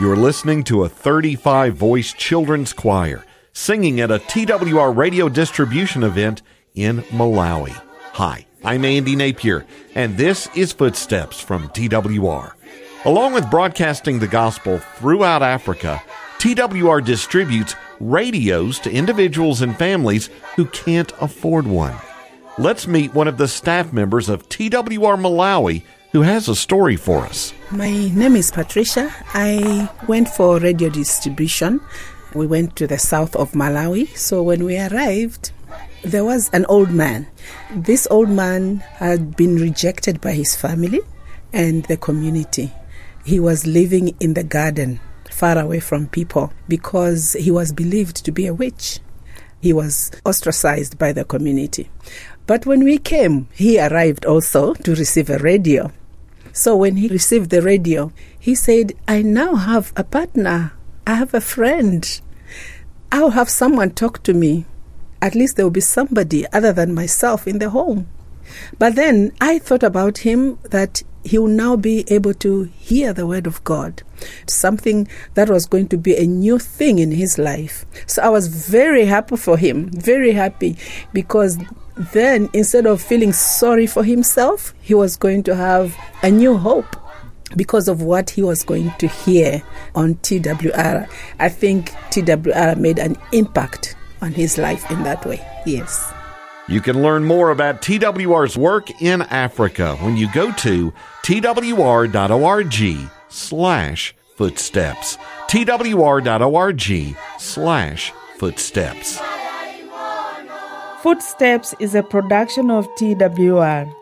You're listening to a 35 voice children's choir singing at a TWR radio distribution event in Malawi. Hi, I'm Andy Napier, and this is Footsteps from TWR. Along with broadcasting the gospel throughout Africa, TWR distributes radios to individuals and families who can't afford one. Let's meet one of the staff members of TWR Malawi who has a story for us. My name is Patricia. I went for radio distribution. We went to the south of Malawi. So when we arrived, there was an old man. This old man had been rejected by his family and the community. He was living in the garden, far away from people, because he was believed to be a witch. He was ostracized by the community. But when we came, he arrived also to receive a radio. So when he received the radio, he said, I now have a partner. I have a friend. I'll have someone talk to me. At least there will be somebody other than myself in the home. But then I thought about him that he will now be able to hear the word of God, something that was going to be a new thing in his life. So I was very happy for him, very happy, because then instead of feeling sorry for himself, he was going to have a new hope because of what he was going to hear on TWR. I think TWR made an impact on his life in that way. Yes. You can learn more about TWR's work in Africa when you go to twr.org slash footsteps. twr.org slash footsteps. Footsteps is a production of TWR.